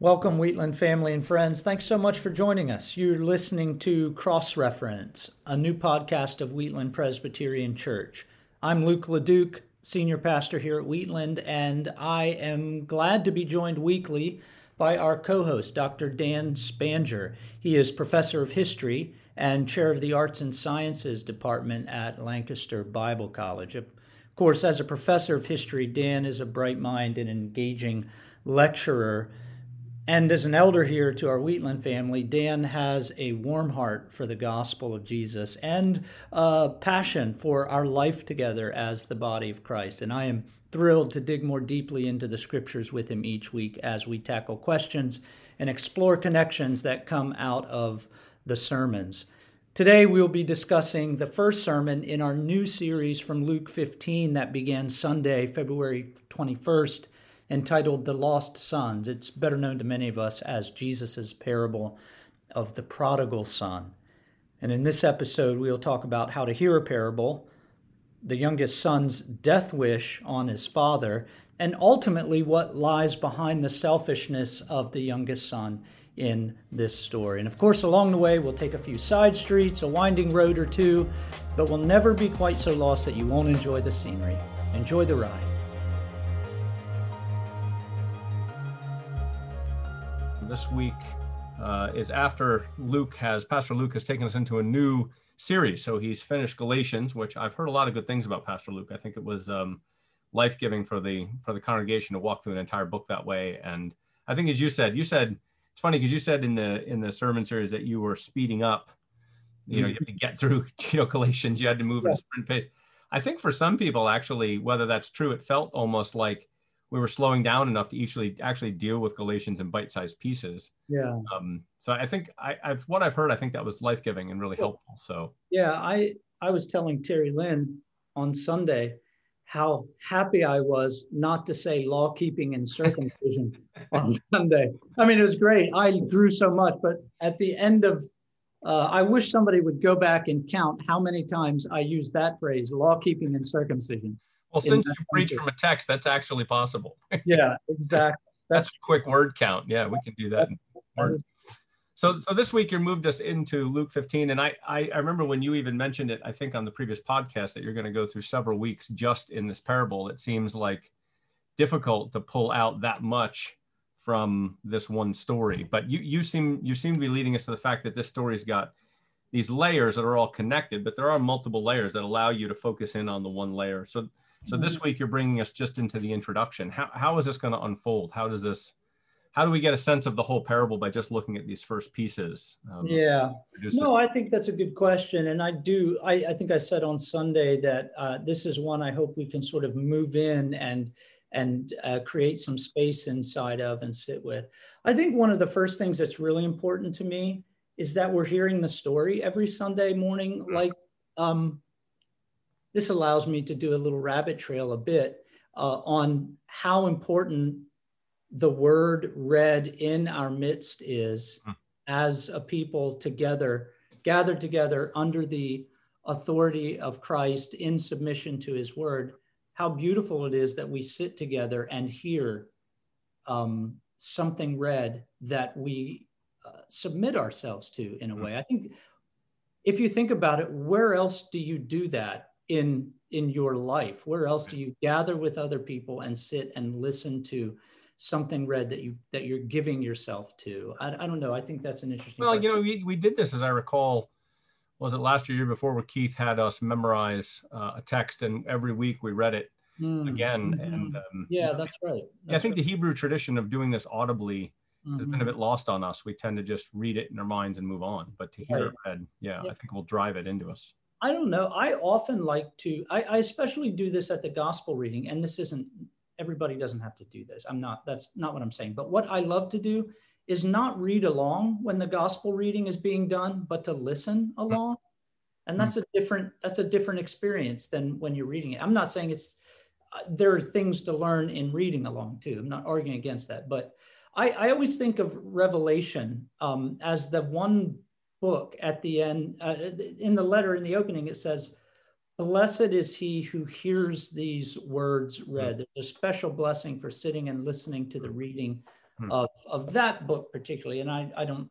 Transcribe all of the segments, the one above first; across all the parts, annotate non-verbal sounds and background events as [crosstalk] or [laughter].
Welcome, Wheatland family and friends. Thanks so much for joining us. You're listening to Cross Reference, a new podcast of Wheatland Presbyterian Church. I'm Luke LeDuc, senior pastor here at Wheatland, and I am glad to be joined weekly by our co host, Dr. Dan Spanger. He is professor of history and chair of the Arts and Sciences Department at Lancaster Bible College. Of course, as a professor of history, Dan is a bright mind and engaging lecturer and as an elder here to our Wheatland family, Dan has a warm heart for the gospel of Jesus and a passion for our life together as the body of Christ. And I am thrilled to dig more deeply into the scriptures with him each week as we tackle questions and explore connections that come out of the sermons. Today, we'll be discussing the first sermon in our new series from Luke 15 that began Sunday, February 21st entitled The Lost Sons. It's better known to many of us as Jesus' parable of the prodigal son. And in this episode, we'll talk about how to hear a parable, the youngest son's death wish on his father, and ultimately what lies behind the selfishness of the youngest son in this story. And of course, along the way, we'll take a few side streets, a winding road or two, but we'll never be quite so lost that you won't enjoy the scenery. Enjoy the ride. This week uh, is after Luke has, Pastor Luke has taken us into a new series. So he's finished Galatians, which I've heard a lot of good things about Pastor Luke. I think it was um, life giving for the for the congregation to walk through an entire book that way. And I think, as you said, you said it's funny because you said in the in the sermon series that you were speeding up. You know, you have to get through [laughs] you know Galatians. You had to move yeah. at a sprint pace. I think for some people, actually, whether that's true, it felt almost like we were slowing down enough to actually actually deal with Galatians in bite-sized pieces. Yeah. Um, so I think I, have what I've heard, I think that was life-giving and really helpful. So yeah, I I was telling Terry Lynn on Sunday how happy I was not to say law keeping and circumcision [laughs] on Sunday. I mean, it was great. I grew so much, but at the end of uh, I wish somebody would go back and count how many times I used that phrase, law keeping and circumcision. Well, since you read from a text, that's actually possible. [laughs] yeah, exactly. That's, that's, a quick word count. Yeah, we can do that. so, so this week you moved us into Luke 15, and I, I, I remember when you even mentioned it. I think on the previous podcast that you're going to go through several weeks just in this parable. It seems like difficult to pull out that much from this one story. But you, you seem, you seem to be leading us to the fact that this story's got these layers that are all connected, but there are multiple layers that allow you to focus in on the one layer. So so this week you're bringing us just into the introduction. How, how is this going to unfold? How does this, how do we get a sense of the whole parable by just looking at these first pieces? Um, yeah, no, I think that's a good question. And I do, I, I think I said on Sunday that uh, this is one I hope we can sort of move in and, and uh, create some space inside of and sit with. I think one of the first things that's really important to me is that we're hearing the story every Sunday morning. Mm-hmm. Like, um, this allows me to do a little rabbit trail a bit uh, on how important the word read in our midst is hmm. as a people together, gathered together under the authority of Christ in submission to his word. How beautiful it is that we sit together and hear um, something read that we uh, submit ourselves to in a hmm. way. I think if you think about it, where else do you do that in in your life? Where else do you gather with other people and sit and listen to something read that you that you're giving yourself to? I, I don't know. I think that's an interesting well you know we, we did this as i recall was it last year year before where keith had us memorize uh, a text and every week we read it mm, again. Mm-hmm. and um, yeah that's right. that's yeah, i think right. the hebrew tradition of doing this audibly mm-hmm. has been a mm-hmm. bit lost on us. We tend to just read it in our minds and move on. But to hear right. it read yeah, yeah i think will drive it into us I don't know. I often like to, I, I, especially do this at the gospel reading, and this isn't, everybody doesn't have to do this. I'm not, that's not what I'm saying. But what I love to do is not read along when the gospel reading is being done, but to listen along. And that's a different, that's a different experience than when you're reading it. I'm not saying it's, uh, there are things to learn in reading along too. I'm not arguing against that, but I, I always think of Revelation um, as the one book at the end, uh, in the letter in the opening, it says, Blessed is he who hears these words read. There's a special blessing for sitting and listening to the reading hmm. of, of that book particularly. And I, I don't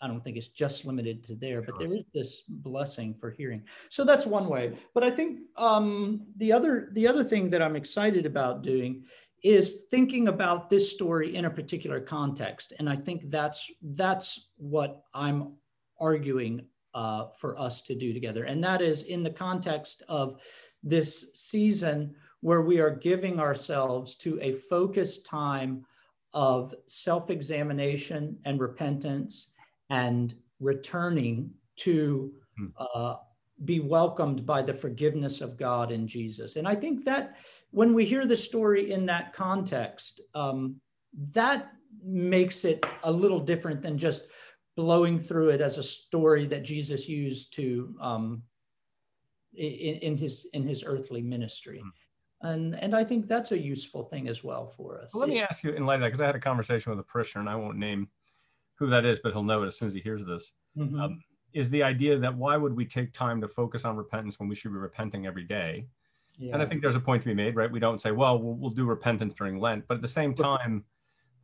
I don't think it's just limited to there, but there is this blessing for hearing. So that's one way. But I think um, the other the other thing that I'm excited about doing is thinking about this story in a particular context, and I think that's that's what I'm arguing uh, for us to do together, and that is in the context of this season where we are giving ourselves to a focused time of self-examination and repentance and returning to hmm. uh, be welcomed by the forgiveness of God in Jesus. And I think that when we hear the story in that context, um, that makes it a little different than just blowing through it as a story that Jesus used to um, in, in, his in his earthly ministry. Hmm. And, and I think that's a useful thing as well for us. Well, let me ask you in light of that, because I had a conversation with a parishioner, and I won't name who that is, but he'll know it as soon as he hears this. Mm-hmm. Um, is the idea that why would we take time to focus on repentance when we should be repenting every day? Yeah. And I think there's a point to be made, right? We don't say, well, well, we'll do repentance during Lent, but at the same time,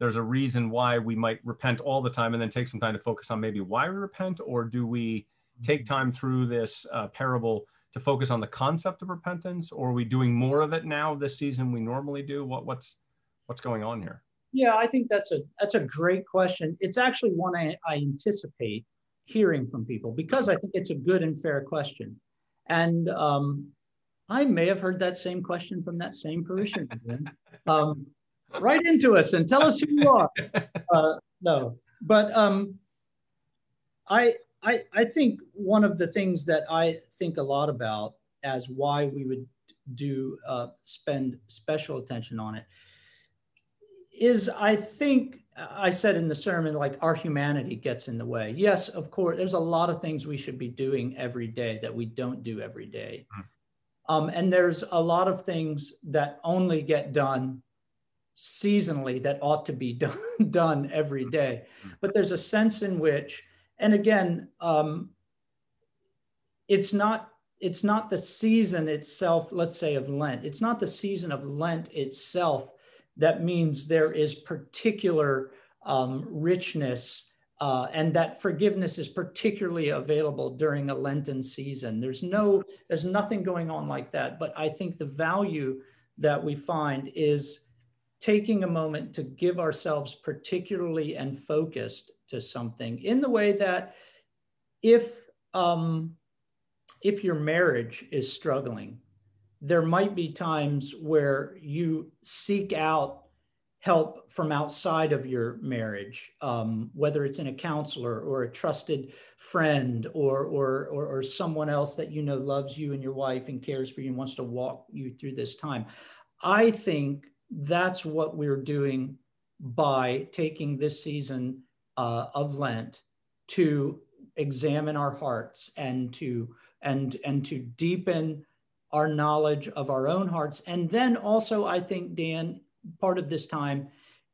there's a reason why we might repent all the time and then take some time to focus on maybe why we repent, or do we take mm-hmm. time through this uh, parable to focus on the concept of repentance, or are we doing more of it now this season we normally do? What what's what's going on here? Yeah, I think that's a that's a great question. It's actually one I, I anticipate hearing from people because I think it's a good and fair question. And um, I may have heard that same question from that same parishioner. [laughs] um, write into us and tell us who you are. [laughs] Uh, no, but um, I, I I think one of the things that I think a lot about as why we would do uh, spend special attention on it is I think I said in the sermon, like our humanity gets in the way. Yes, of course, there's a lot of things we should be doing every day that we don't do every day. Mm. Um, and there's a lot of things that only get done seasonally that ought to be [laughs] done, done every hmm. day. Hmm. But there's a sense in which, and again, um, it's not it's not the season itself, let's say of Lent. It's not the season of Lent itself that means there is particular um, richness uh, and that forgiveness is particularly available during a Lenten season. There's no, there's nothing going on like that. But I think the value that we find is taking a moment to give ourselves particularly and focused to something in the way that if um, if your marriage is struggling there might be times where you seek out help from outside of your marriage, um, whether it's in a counselor or a trusted friend or, or, or, or, someone else that you know loves you and your wife and cares for you and wants to walk you through this time. I think that's what we're doing by taking this season uh, of Lent to examine our hearts and to and and to deepen our knowledge of our own hearts. And then also, I think, Dan, part of this time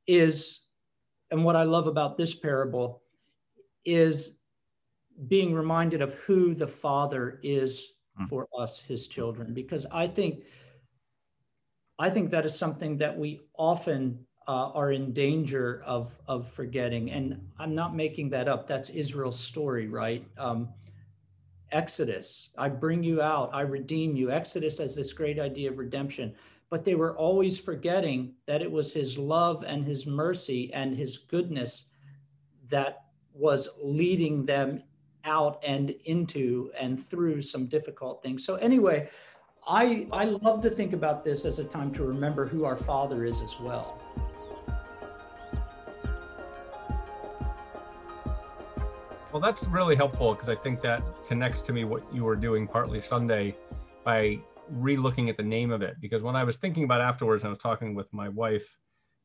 is, and what I love about this parable is being reminded of who the Father is mm. for us, his children, because I think. I think that is something that we often uh, are in danger of of forgetting. And I'm not making that up. That's Israel's story, right? Um, Exodus, I bring you out, I redeem you. Exodus has this great idea of redemption, but they were always forgetting that it was his love and his mercy and his goodness that was leading them out and into and through some difficult things. So anyway, I I love to think about this as a time to remember who our Father is as well. Well, that's really helpful because I think that connects to me what you were doing partly Sunday by re-looking at the name of it. Because when I was thinking about afterwards, and I was talking with my wife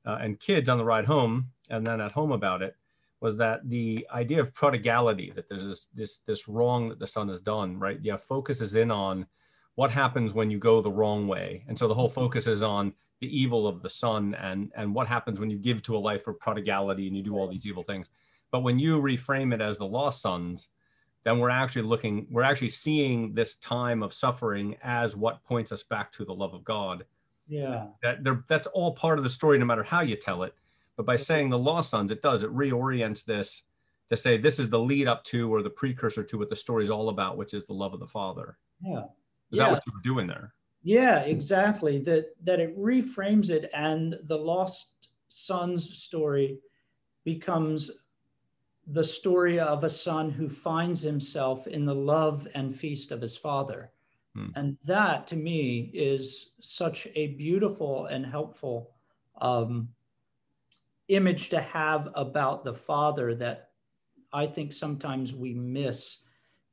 uh, and kids on the ride home, and then at home about it, was that the idea of prodigality that there's this this this wrong that the son has done, right? Yeah, focuses in on what happens when you go the wrong way, and so the whole focus is on the evil of the son and and what happens when you give to a life of prodigality and you do all these evil things but when you reframe it as the lost sons, then we're actually looking, we're actually seeing this time of suffering as what points us back to the love of God. Yeah. That that's all part of the story, no matter how you tell it. But by saying the lost sons, it does, it reorients this to say this is the lead up to or the precursor to what the story is all about, which is the love of the Father. Yeah. Is yeah. that what you were doing there? Yeah, exactly. That that it reframes it and the lost son's story becomes the story of a son who finds himself in the love and feast of his father. Hmm. And that to me is such a beautiful and helpful um, image to have about the father that I think sometimes we miss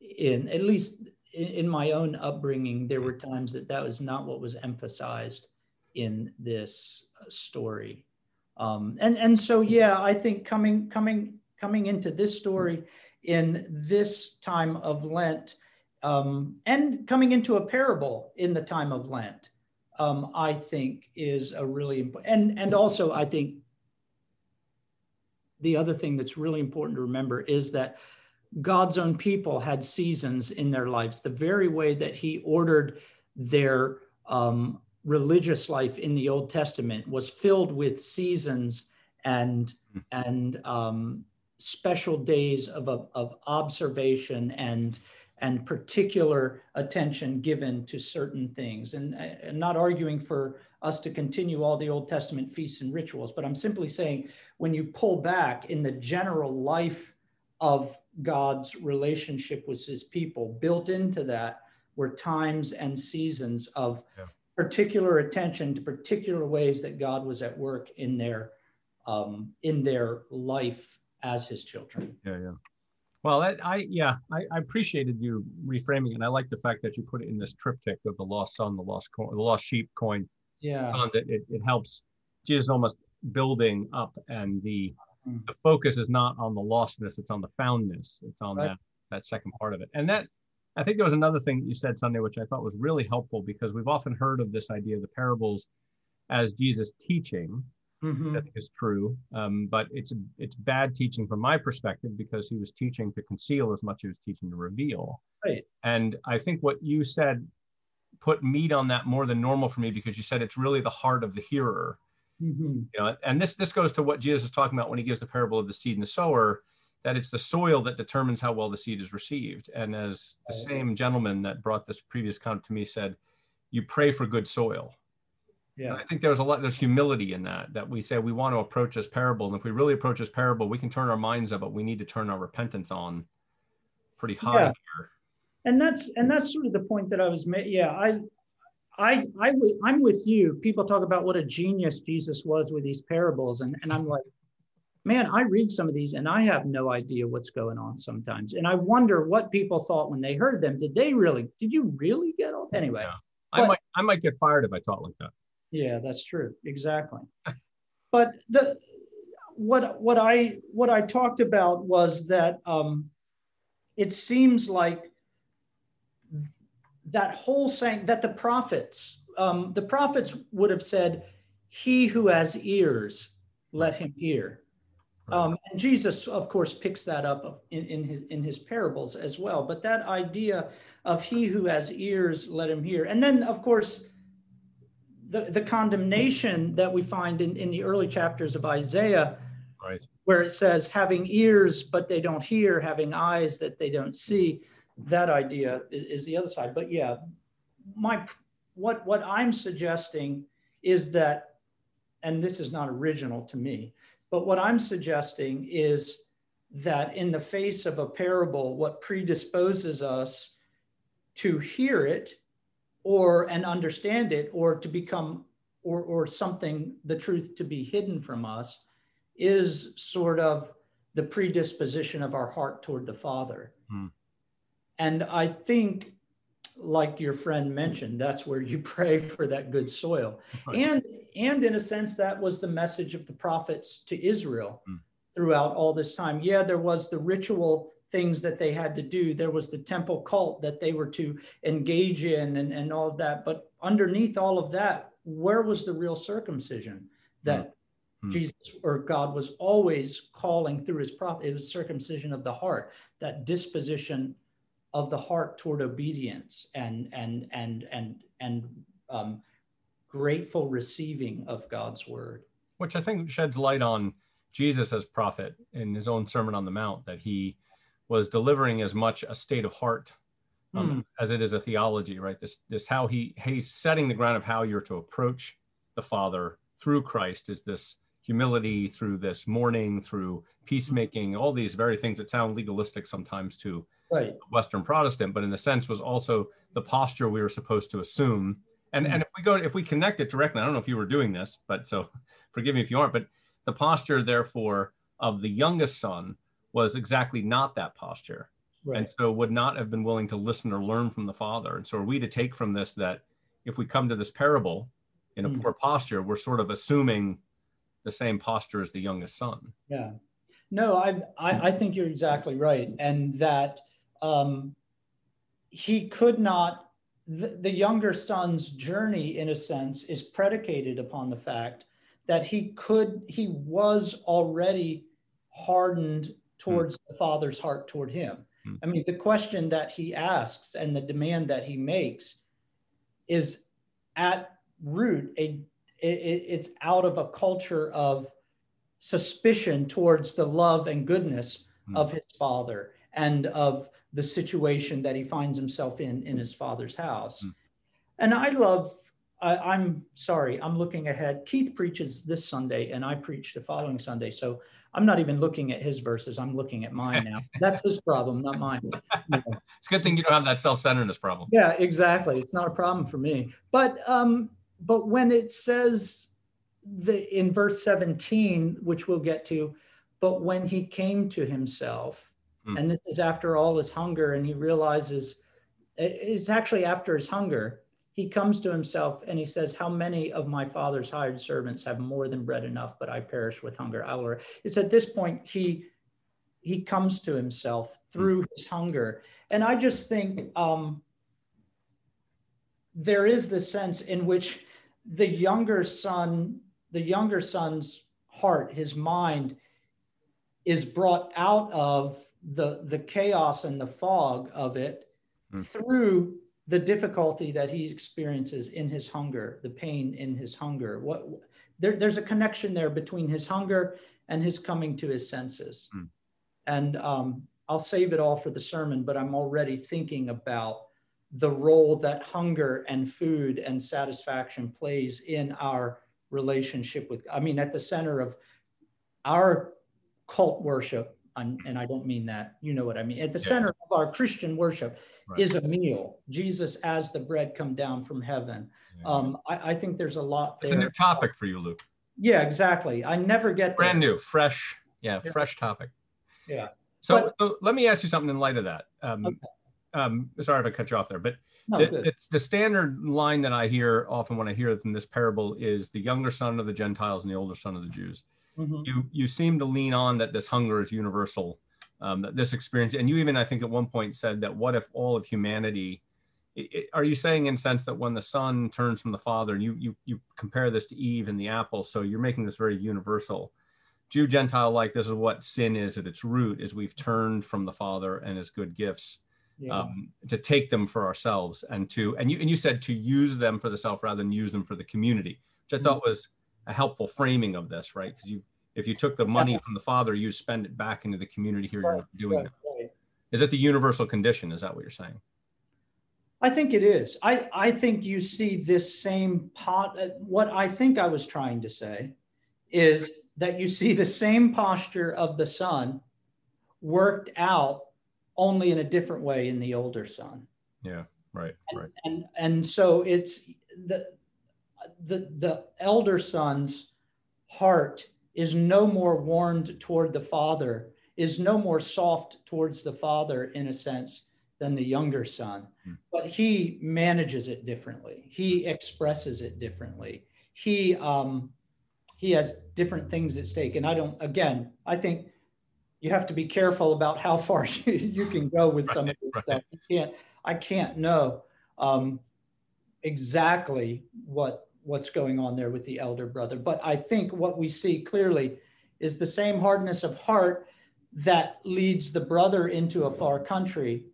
in at least in, my own upbringing, there were times that that was not what was emphasized in this story. Um, and and so yeah, I think coming coming coming into this story in this time of Lent, um, and coming into a parable in the time of Lent, um, I think is a really important. And and also I think the other thing that's really important to remember is that God's own people had seasons in their lives, the very way that He ordered their um, religious life in the Old Testament was filled with seasons and hmm. and um, special days of, of, of observation and and particular attention given to certain things. And I'm not arguing for us to continue all the Old Testament feasts and rituals, but I'm simply saying when you pull back in the general life of God's relationship with his people. Built into that were times and seasons of yeah. particular attention to particular ways that God was at work in their um, in their life as his children. Yeah, yeah. Well, that, I yeah, I, I, appreciated you reframing, and I like the fact that you put it in this triptych of the lost son, the lost coin, the lost sheep coin. Yeah, it, it, it helps Jesus almost building up, and the Mm. the focus is not on the lostness it's on the foundness it's on right. that that second part of it and that i think there was another thing you said sunday which i thought was really helpful because we've often heard of this idea of the parables as jesus teaching mm-hmm. think is true um, but it's it's bad teaching from my perspective because he was teaching to conceal as much as he was teaching to reveal right and i think what you said put meat on that more than normal for me because you said it's really the heart of the hearer Mm-hmm. You know, and this this goes to what Jesus is talking about when he gives the parable of the seed and the sower, that it's the soil that determines how well the seed is received. And as the same gentleman that brought this previous comment to me said, you pray for good soil. Yeah. And I think there's a lot there's humility in that that we say we want to approach this parable, and if we really approach this parable, we can turn our minds up, but we need to turn our repentance on pretty high yeah. here. And that's and that's sort of the point that I was making. Yeah, I I, I I'm with you. People talk about what a genius Jesus was with these parables, and, and I'm like, man, I read some of these and I have no idea what's going on sometimes. And I wonder what people thought when they heard them. Did they really, did you really get all anyway? Yeah. I but, might I might get fired if I talk like that. Yeah, that's true. Exactly. [laughs] but the what what I what I talked about was that um, it seems like that whole saying that the prophets, um, the prophets would have said, He who has ears, let him hear. Um, and Jesus, of course, picks that up in, in, his, in his parables as well. But that idea of he who has ears, let him hear. And then, of course, the, the condemnation that we find in, in the early chapters of Isaiah, right. where it says, having ears, but they don't hear, having eyes that they don't see that idea is, is the other side. But yeah, my what what I'm suggesting is that, and this is not original to me, but what I'm suggesting is that in the face of a parable, what predisposes us to hear it or and understand it or to become or or something the truth to be hidden from us is sort of the predisposition of our heart toward the father hmm. And I think, like your friend mentioned, that's where you [laughs] pray for that good soil. Right. And and in a sense, that was the message of the prophets to Israel mm. throughout all this time. Yeah, there was the ritual things that they had to do. There was the temple cult that they were to engage in and, and all of that. But underneath all of that, where was the real circumcision that mm. Jesus or God was always calling through his prophet? It was circumcision of the heart, that disposition of the heart toward obedience and and and and and um, grateful receiving of God's word. which I think sheds light on Jesus as prophet in his own Sermon on the Mount that he was delivering as much a state of heart um, mm. as it is a theology, right? This this how he he's setting the ground of how you're to approach the Father through Christ is this humility, through this mourning, through peacemaking, all these very things that sound legalistic sometimes to right. Western Protestant, but in the sense was also the posture we were supposed to assume. And mm. and if we go if we connect it directly, I don't know if you were doing this, but so [laughs] forgive me if you aren't, but the posture therefore of the youngest son was exactly not that posture. Right. And so would not have been willing to listen or learn from the father. And so are we to take from this that if we come to this parable in a mm. poor posture, we're sort of assuming the same posture as the youngest son. Yeah. No, I, I, I think you're exactly right. And that um, he could not, the, the younger son's journey, in a sense, is predicated upon the fact that he could, he was already hardened towards mm. the father's heart toward him. Mm. I mean, the question that he asks and the demand that he makes is at root a it, it's out of a culture of suspicion towards the love and goodness mm. of his father and of the situation that he finds himself in in his father's house. Mm. And I love, I, am sorry, I'm looking ahead. Keith preaches this Sunday and I preach the following Sunday. So I'm not even looking at his verses. I'm looking at mine now. [laughs] That's his problem, not mine. [laughs] it's a good thing you don't have that self-centeredness problem. Yeah, exactly. It's not a problem for me. But um, but when it says the in verse 17, which we'll get to, but when he came to himself, mm. and this is after all his hunger, and he realizes it's actually after his hunger, he comes to himself and he says, How many of my father's hired servants have more than bread enough, but I perish with hunger? I'll it's at this point he he comes to himself through his hunger. And I just think um, there is this sense in which the younger son, the younger son's heart, his mind is brought out of the, the chaos and the fog of it mm. through the difficulty that he experiences in his hunger, the pain in his hunger. What there, there's a connection there between his hunger and his coming to his senses. Mm. And um, I'll save it all for the sermon, but I'm already thinking about the role that hunger and food and satisfaction plays in our relationship with i mean at the center of our cult worship and i don't mean that you know what i mean at the yeah. center of our christian worship right. is a meal jesus as the bread come down from heaven yeah. um, I, I, think there's a lot there. it's a new topic for you luke yeah exactly i never get brand there. new fresh yeah, yeah, fresh topic yeah so, but, so, let me ask you something in light of that um, okay um, sorry if I cut you off there, but no, it, it's the standard line that I hear often when I hear it in this parable is the younger son of the Gentiles and the older son of the Jews. Mm-hmm. You you seem to lean on that this hunger is universal, um, that this experience, and you even I think at one point said that what if all of humanity it, it, are you saying in sense that when the son turns from the father and you, you you compare this to eve and the apple so you're making this very universal jew gentile like this is what sin is at its root is we've turned from the father and his good gifts yeah. um, to take them for ourselves and to and you and you said to use them for the self rather than use them for the community, which I mm-hmm. thought was a helpful framing of this, right? Because you if you took the money from the father, you spend it back into the community here. Right, you're doing right, right. Is it the universal condition? Is that what you're saying? I think it is. I, I think you see this same pot. Uh, what I think I was trying to say is that you see the same posture of the son worked out only in a different way in the older son. Yeah, right, and, right. And and so it's the the the elder son's heart is no more warmed toward the father, is no more soft towards the father in a sense than the younger son. Hmm. But he manages it differently. He expresses it differently. He um he has different things at stake. And I don't again, I think you have to be careful about how [laughs] far you, you can go with some right, of this right. stuff. You can't, I can't know um, exactly what what's going on there with the elder brother, but I think what we see clearly is the same hardness of heart that leads the brother into a far country.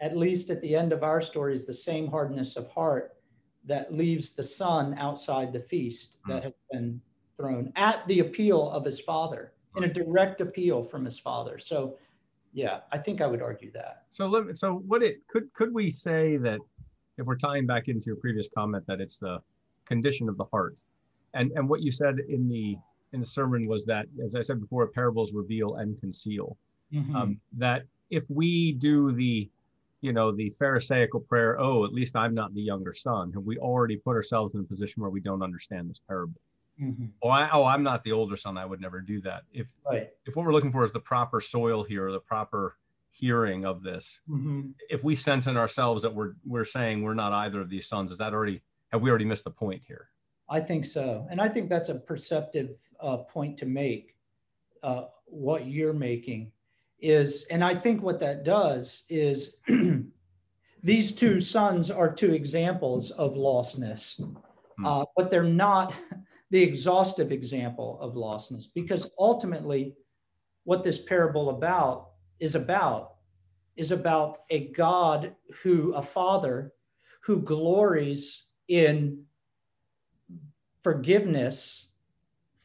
At least at the end of our story, is the same hardness of heart that leaves the son outside the feast that mm. has been thrown at the appeal of his father, in a direct appeal from his father. So, yeah, I think I would argue that. So, let me, so what it could could we say that if we're tying back into your previous comment that it's the condition of the heart, and and what you said in the in the sermon was that, as I said before, parables reveal and conceal. Mm-hmm. Um, that if we do the you know, the Pharisaical prayer, oh, at least I'm not the younger son. Have we already put ourselves in a position where we don't understand this parable? Mm-hmm. Oh, I, oh, I'm not the older son. I would never do that. If right. if what we're looking for is the proper soil here, the proper hearing of this, mm-hmm. if we sense in ourselves that we're we're saying we're not either of these sons, is that already have we already missed the point here? I think so, and I think that's a perceptive uh, point to make. Uh, what you're making is, and I think what that does is [clears throat] these two sons are two examples of lostness, hmm. uh, but they're not [laughs] the exhaustive example of lostness because ultimately what this parable about is about is about a God who, a father who glories in forgiveness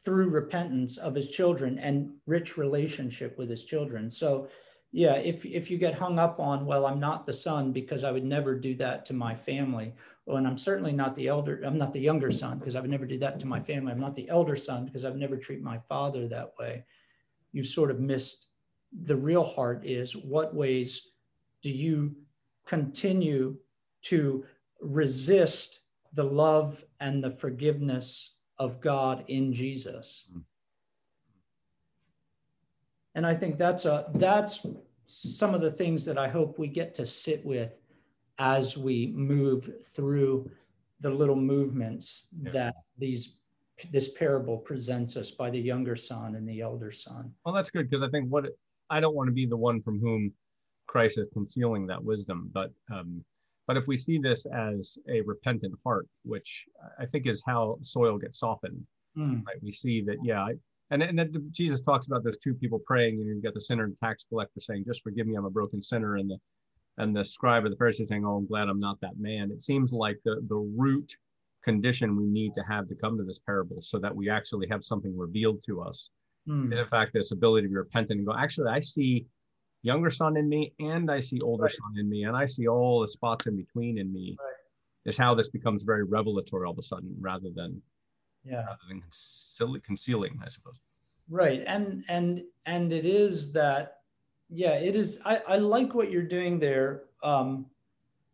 through repentance of his children and rich relationship with his children. So, yeah, if if you get hung up on, well, I'm not the son because I would never do that to my family, well, and I'm certainly not the elder, I'm not the younger son because I would never do that to my family. I'm not the elder son because I've never treat my father that way. You've sort of missed the real heart is what ways do you continue to resist the love and the forgiveness of God in Jesus. And I think that's a that's some of the things that I hope we get to sit with as we move through the little movements yeah. that these this parable presents us by the younger son and the elder son. Well, that's good because I think what I don't want to be the one from whom Christ is concealing that wisdom, but um, but if we see this as a repentant heart, which I think is how soil gets softened, mm. right? We see that, yeah, I, and and then Jesus talks about those two people praying, and you've got the sinner and tax collector saying, "Just forgive me, I'm a broken sinner," and the and the scribe or the Pharisee saying, "Oh, I'm glad I'm not that man." It seems like the the root condition we need to have to come to this parable, so that we actually have something revealed to us, mm. is in fact this ability to be repentant and go, "Actually, I see younger son in me and I see older right. son in me and I see all the spots in between in me right. is how this becomes very revelatory all of a sudden rather than yeah rather than concealing I suppose right and and and it is that yeah it is I, I like what you're doing there um,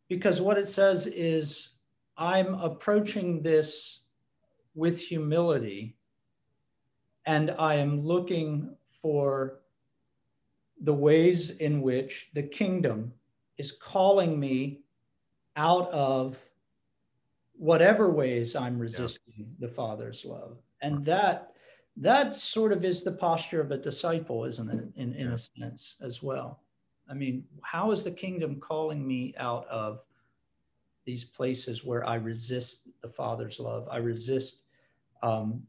because what it says is I'm approaching this with humility and I am looking for the ways in which the kingdom is calling me out of whatever ways I'm resisting yeah. the Father's love. And that that sort of is the posture of a disciple, isn't it? In, in yeah. a sense as well. I mean, how is the kingdom calling me out of these places where I resist the Father's love? I resist um,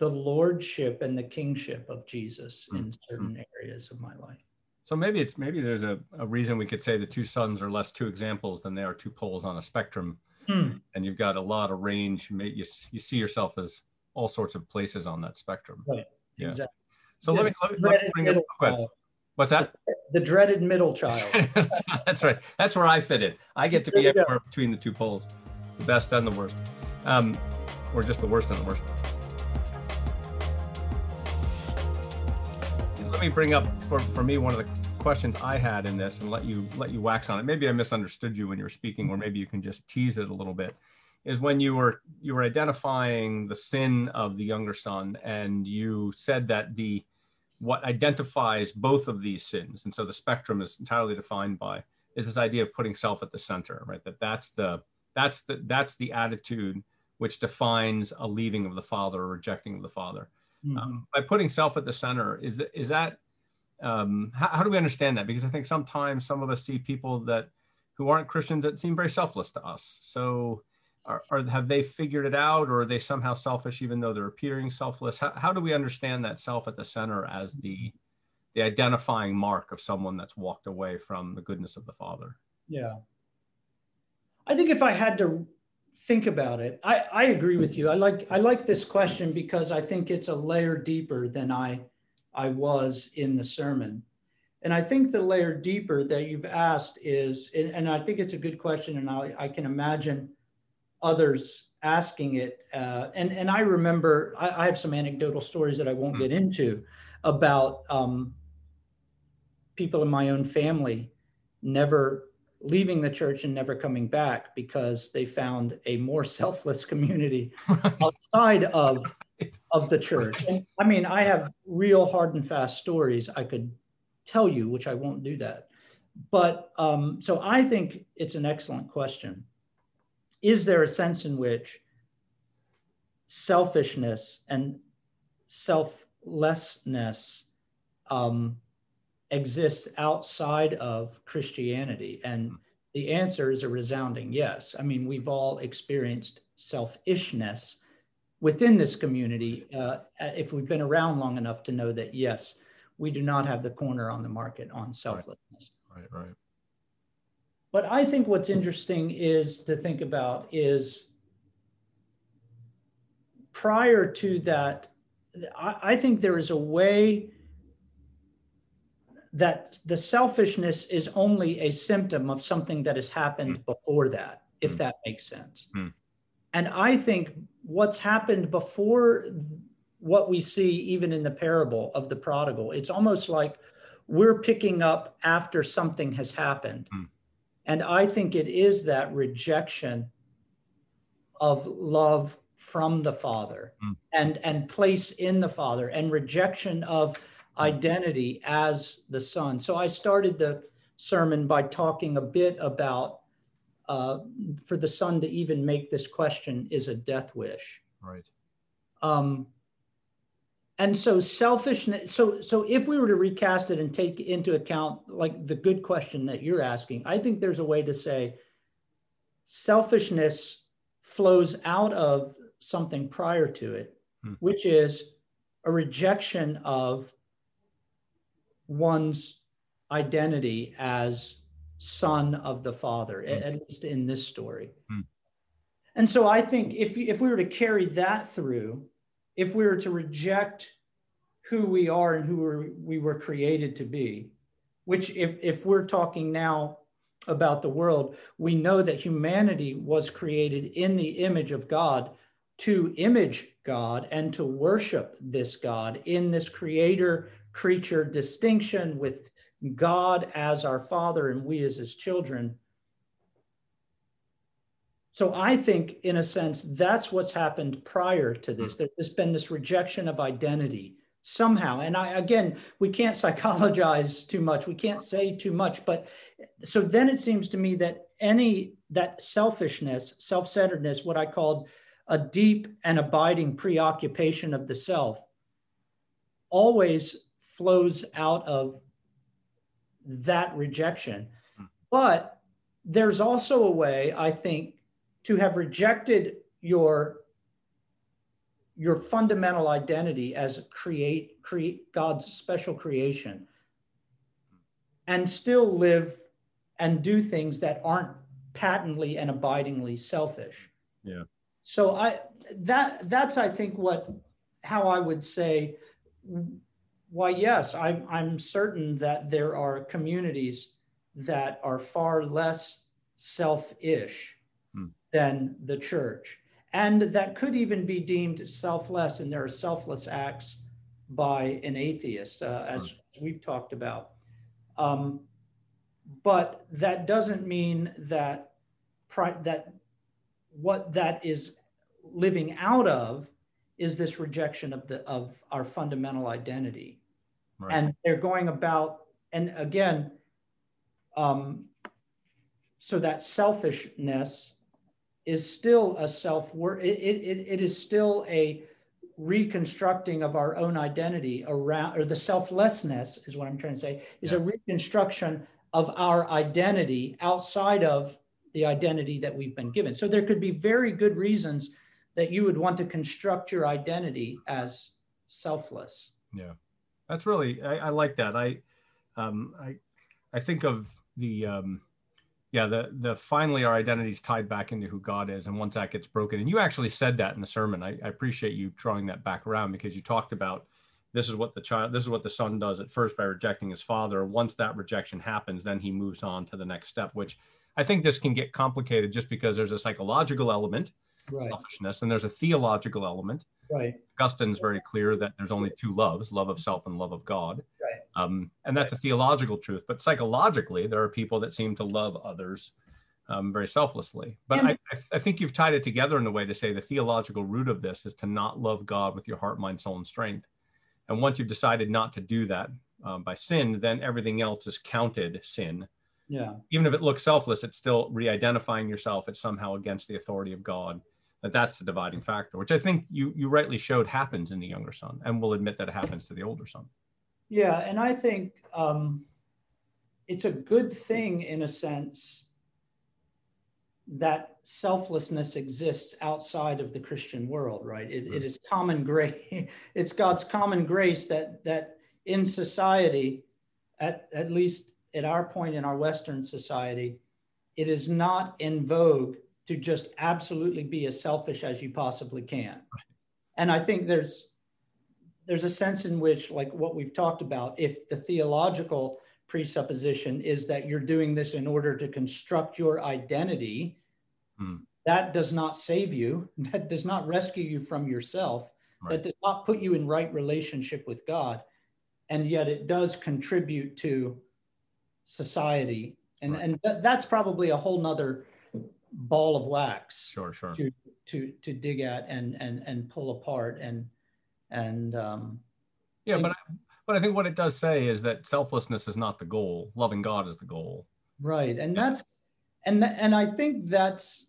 the lordship and the kingship of Jesus mm-hmm. in certain areas of my life. So maybe it's maybe there's a, a reason we could say the two sons are less two examples than they are two poles on a spectrum. Hmm. And you've got a lot of range. You, you, you see yourself as all sorts of places on that spectrum. Right. Yeah. Exactly. So let me, let me, let me bring up. Go What's that? The, the dreaded middle [laughs] child. That's right. That's where I fit in. I get to be everywhere between the two poles, the best and the worst, um, or just the worst and the worst. Let me bring up for, for me one of the questions I had in this and let you let you wax on it. Maybe I misunderstood you when you were speaking, or maybe you can just tease it a little bit. Is when you were you were identifying the sin of the younger son, and you said that the what identifies both of these sins, and so the spectrum is entirely defined by is this idea of putting self at the center, right? That that's the that's the that's the attitude which defines a leaving of the father or rejecting of the father. Um, mm-hmm. um, by putting self at the center is that is that um, how, how, do we understand that? Because i think sometimes some of us see people that who aren't christians that seem very selfless to us. So are, are have they figured it out or are they somehow selfish even though they're appearing selfless? How, how do we understand that self at the center as the the identifying mark of someone that's walked away from the goodness of the father? Yeah. I think if i had to think about it, I, I agree with you. I like I like this question because I think it's a layer deeper than I I was in the sermon. And I think the layer deeper that you've asked is, and I think it's a good question, and I, I can imagine others asking it. Uh, and and I remember I, I, have some anecdotal stories that I won't get into about um, people in my own family never leaving the church and never coming back because they found a more [laughs] selfless community outside of [laughs] of the church. And I mean, I have real hard and fast stories I could tell you, which I won't do that. But um, so I think it's an excellent question. Is there a sense in which selfishness and selflessness um, exists outside of Christianity? And the answer is a resounding yes. I mean, we've all experienced selfishness within this community uh, if we've been around long enough to know that yes, we do not have the corner on the market on selflessness. Right, right. right. But I think what's interesting is to think about is prior to that, I, I think there is a way that the selfishness is only a symptom of something that has happened mm. before that, if mm. that makes sense. Mm. And I think what's happened before what we see even in the parable of the prodigal. It's almost like we're picking up after something has happened. Mm. And I think it is that rejection of love from the Father mm. and, and place in the Father and rejection of identity as the Son. So I started the sermon by talking a bit about uh, for the Son to even make this question is a death wish. Right. Um, and so selfishness so so if we were to recast it and take into account like the good question that you're asking i think there's a way to say selfishness flows out of something prior to it hmm. which is a rejection of one's identity as son of the father hmm. at least in this story hmm. and so i think if if we were to carry that through if we were to reject who we are and who we were created to be, which if, if we're talking now about the world, we know that humanity was created in the image of God to image God and to worship this God in this creator creature distinction with God as our father and we as his children. So I think, in a sense, that's what's happened prior to this. Hmm. There's been this rejection of identity somehow. And I, again, we can't [laughs] psychologize too much. We can't say too much. But so then it seems to me that any, that selfishness, self centeredness, what I called a deep and abiding preoccupation of the self, always flows out of that rejection. But there's also a way, I think, to have rejected your your fundamental identity as create create God's special creation and still live and do things that aren't patently and abidingly selfish. Yeah. So I that that's I think what how I would say why yes, I'm I'm certain that there are communities that are far less selfish hmm. than the church. And that could even be deemed selfless, and there are selfless acts by an atheist, uh, as we've talked about. Um, but that doesn't mean that pri- that what that is living out of is this rejection of the of our fundamental identity, right. and they're going about. And again, um, so that selfishness is still a self work. It, it, it is still a reconstructing of our own identity around, or the selflessness is what I'm trying to say, is yeah. a reconstruction of our identity outside of the identity that we've been given. So there could be very good reasons that you would want to construct your identity as selfless. Yeah, that's really I, I like that. I um, I I think of the um, yeah the the finally our identity is tied back into who god is and once that gets broken and you actually said that in the sermon I, I, appreciate you drawing that back around because you talked about this is what the child this is what the son does at first by rejecting his father once that rejection happens then he moves on to the next step which i think this can get complicated just because there's a psychological element right. selfishness and there's a theological element right augustine's very clear that there's only two loves love of self and love of god um, and that's a theological truth. But psychologically, there are people that seem to love others um, very selflessly. But I, I, think you've tied it together in a way to say the theological root of this is to not love God with your heart, mind, soul, and strength. And once you've decided not to do that um, by sin, then everything else is counted sin. Yeah. Even if it looks selfless, it's still re-identifying yourself. It's somehow against the authority of God. That that's the dividing factor, which I think you you rightly showed happens in the younger son, and we'll admit that it happens to the older son. Yeah, and I think um, it's a good thing in a sense that selflessness exists outside of the Christian world, right? It, it is common grace. [laughs] It's God's common grace that that in society, at, at least at our point in our Western society, it is not in vogue to just absolutely be as selfish as you possibly can. And I think there's there's a sense in which, like what we've talked about, if the theological presupposition is that you're doing this in order to construct your identity, hmm. that does not save you. [laughs] That does not rescue you from yourself. Right. That does not put you in right relationship with God. And yet it does contribute to society. And, right. and th- that's probably a whole nother ball of wax sure, sure. To, to, to dig at and, and, and pull apart. And, and um, yeah, but I, but I think what it does say is that selflessness is not the goal. Loving God is the goal. Right, and that's and and I think that's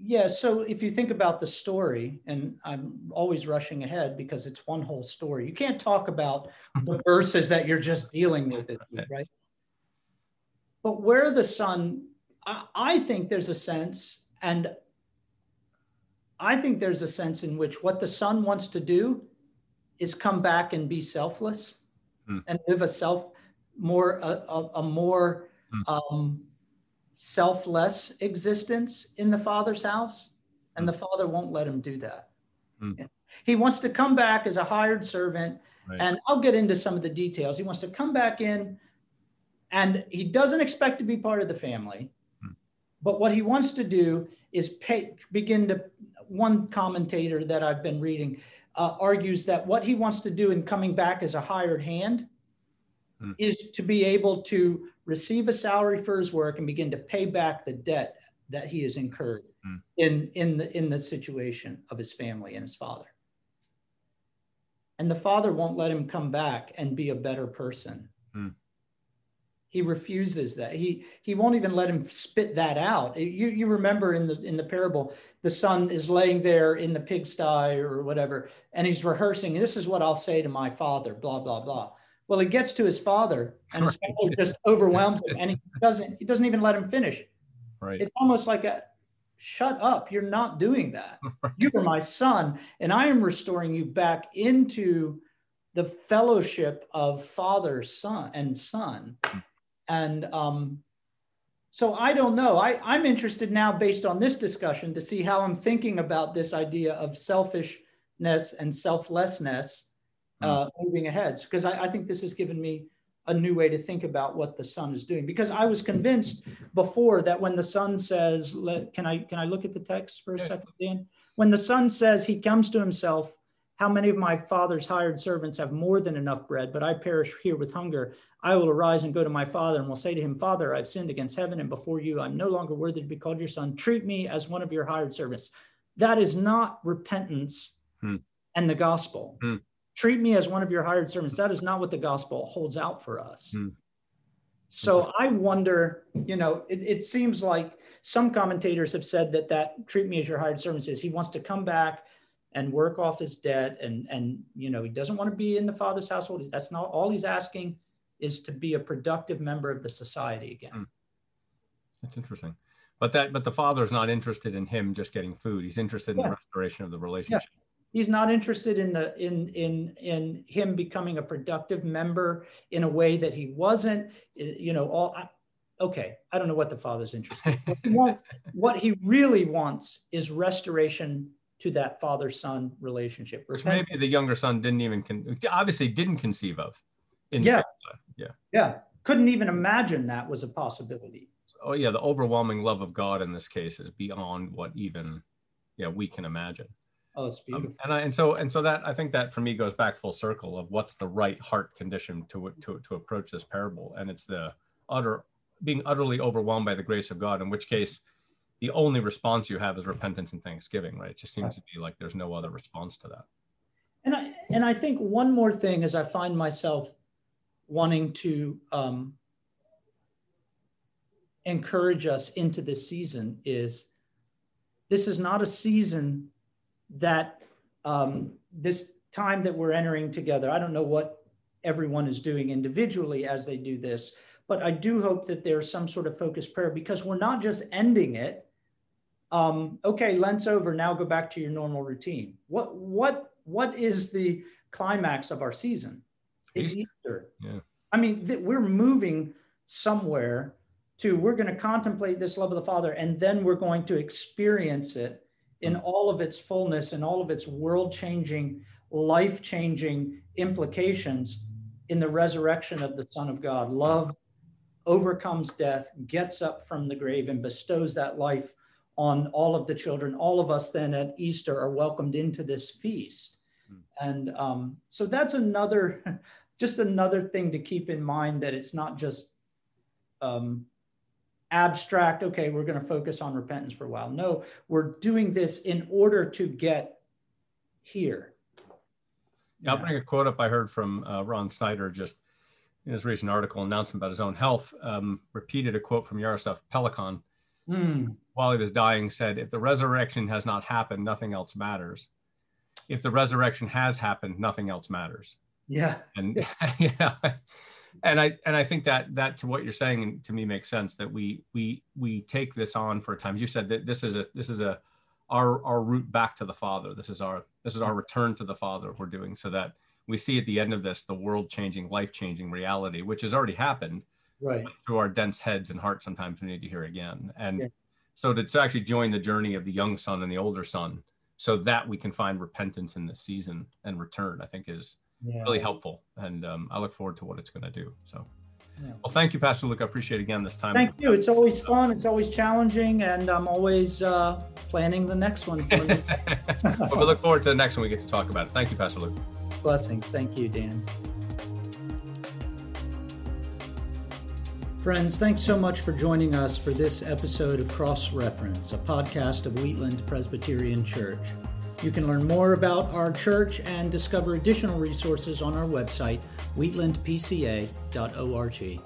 yeah. So if you think about the story, and I'm always rushing ahead because it's one whole story. You can't talk about the [laughs] verses that you're just dealing with it, right? But where the son, I, I think there's a sense, and I think there's a sense in which what the son wants to do is come back and be selfless mm. and live a self more a, a, a more mm. um, selfless existence in the father's house and mm. the father won't let him do that mm. he wants to come back as a hired servant right. and i'll get into some of the details he wants to come back in and he doesn't expect to be part of the family hmm. But what he wants to do is pay, begin to one commentator that i've been reading uh, argues that what he wants to do in coming back as a hired hand hmm. is to be able to receive a salary for his work and begin to pay back the debt that he has incurred hmm. in, in, the, in the situation of his family and his father. And the father won't let him come back and be a better person. Hmm. He refuses that. He he won't even let him spit that out. You you remember in the in the parable, the son is laying there in the pigsty or whatever, and he's rehearsing. This is what I'll say to my father. Blah blah blah. Well, he gets to his father, and his father just overwhelms him, and he doesn't he doesn't even let him finish. Right. It's almost like a shut up. You're not doing that. [laughs] You are my son, and I am restoring you back into the fellowship of father, son, and son. Hmm. And um, so I don't know. I, I'm interested now, based on this discussion, to see how I'm thinking about this idea of selfishness and selflessness uh, mm. moving ahead. Because I, I think this has given me a new way to think about what the son is doing. Because I was convinced before that when the son says, let, "Can I can I look at the text for a second, Dan?" When the son says he comes to himself how many of my father's hired servants have more than enough bread, but I perish here with hunger? I will arise and go to my father and will say to him, Father, I've sinned against heaven and before you. I'm no longer worthy to be called your son. Treat me as one of your hired servants. That is not repentance hmm. and the gospel. Hmm. Treat me as one of your hired servants. That is not what the gospel holds out for us. Hmm. So I wonder, you know, it, it, seems like some commentators have said that that treat me as your hired servants is he wants to come back and work off his debt and and you know he doesn't want to be in the father's household that's not all he's asking is to be a productive member of the society again mm. that's interesting but that but the father is not interested in him just getting food he's interested in yeah. the restoration of the relationship yeah. he's not interested in the in in in him becoming a productive member in a way that he wasn't you know all okay, I don't know what the father's interested in. what he [laughs] really wants is restoration to that father son relationship. Which maybe the younger son didn't even, con- obviously didn't conceive of. yeah. Yeah. Yeah. Couldn't even imagine that was a possibility. Oh, yeah. The overwhelming love of God in this case is beyond what even, yeah, we can imagine. Oh, it's um, beautiful. Um, and I, and so and so that I think that for me goes back full circle of what's the right heart condition to to to approach this parable, and it's the utter being utterly overwhelmed by the grace of God. In which case, the only response you have is repentance and thanksgiving. Right? It just seems to be like there's no other response to that. And I and I think one more thing as I find myself wanting to um, encourage us into this season is this is not a season that um, this time that we're entering together, I don't know what everyone is doing individually as they do this, but I do hope that there's some sort of focused prayer because we're not just ending it. Um, okay, Lent's over. Now go back to your normal routine. What what what is the climax of our season? It's Easter. Yeah. I mean, th- we're moving somewhere to we're going to contemplate this love of the Father, and then we're going to experience it in hmm. all of its fullness and all of its world changing, life changing implications in the resurrection of the Son of God. Love overcomes death, gets up from the grave, and bestows that life on all of the children. All of us then at Easter are welcomed into this feast. Hmm. And um, so that's another, [laughs] just another thing to keep in mind that it's not just um, abstract, okay, we're going to focus on repentance for a while. No, we're doing this in order to get here. Yeah, I'll bring a quote up I heard from uh, Ron Snyder just in his recent article announcement about his own health. Um, repeated a quote from Yaroslav Pelikan mm. while he was dying said, If the resurrection has not happened, nothing else matters. If the resurrection has happened, nothing else matters. Yeah. And [laughs] yeah, and I and I think that that to what you're saying to me makes sense that we we we take this on for a time. You said that this is a this is a our our route back to the Father. This is our this is our return to the Father. We're doing so that we see at the end of this the world changing, life changing reality, which has already happened. Right. Through our dense heads and hearts, sometimes we need to hear again. And yeah. so to, to actually join the journey of the young son and the older son, so that we can find repentance in this season and return, I think is yeah. really helpful. And um, I look forward to what it's going to do. So, yeah. well, thank you, Pastor Luke. I appreciate again this time. Thank you. It's always fun. It's always challenging, and I'm always uh, planning the next one. for you. [laughs] but we look forward to the next one we get to talk about it. Thank you, Pastor Luke. Blessings. Thank you, Dan. Friends, thanks so much for joining us for this episode of Cross Reference, a podcast of Wheatland Presbyterian Church. You can learn more about our church and discover additional resources on our website, wheatlandpca.org.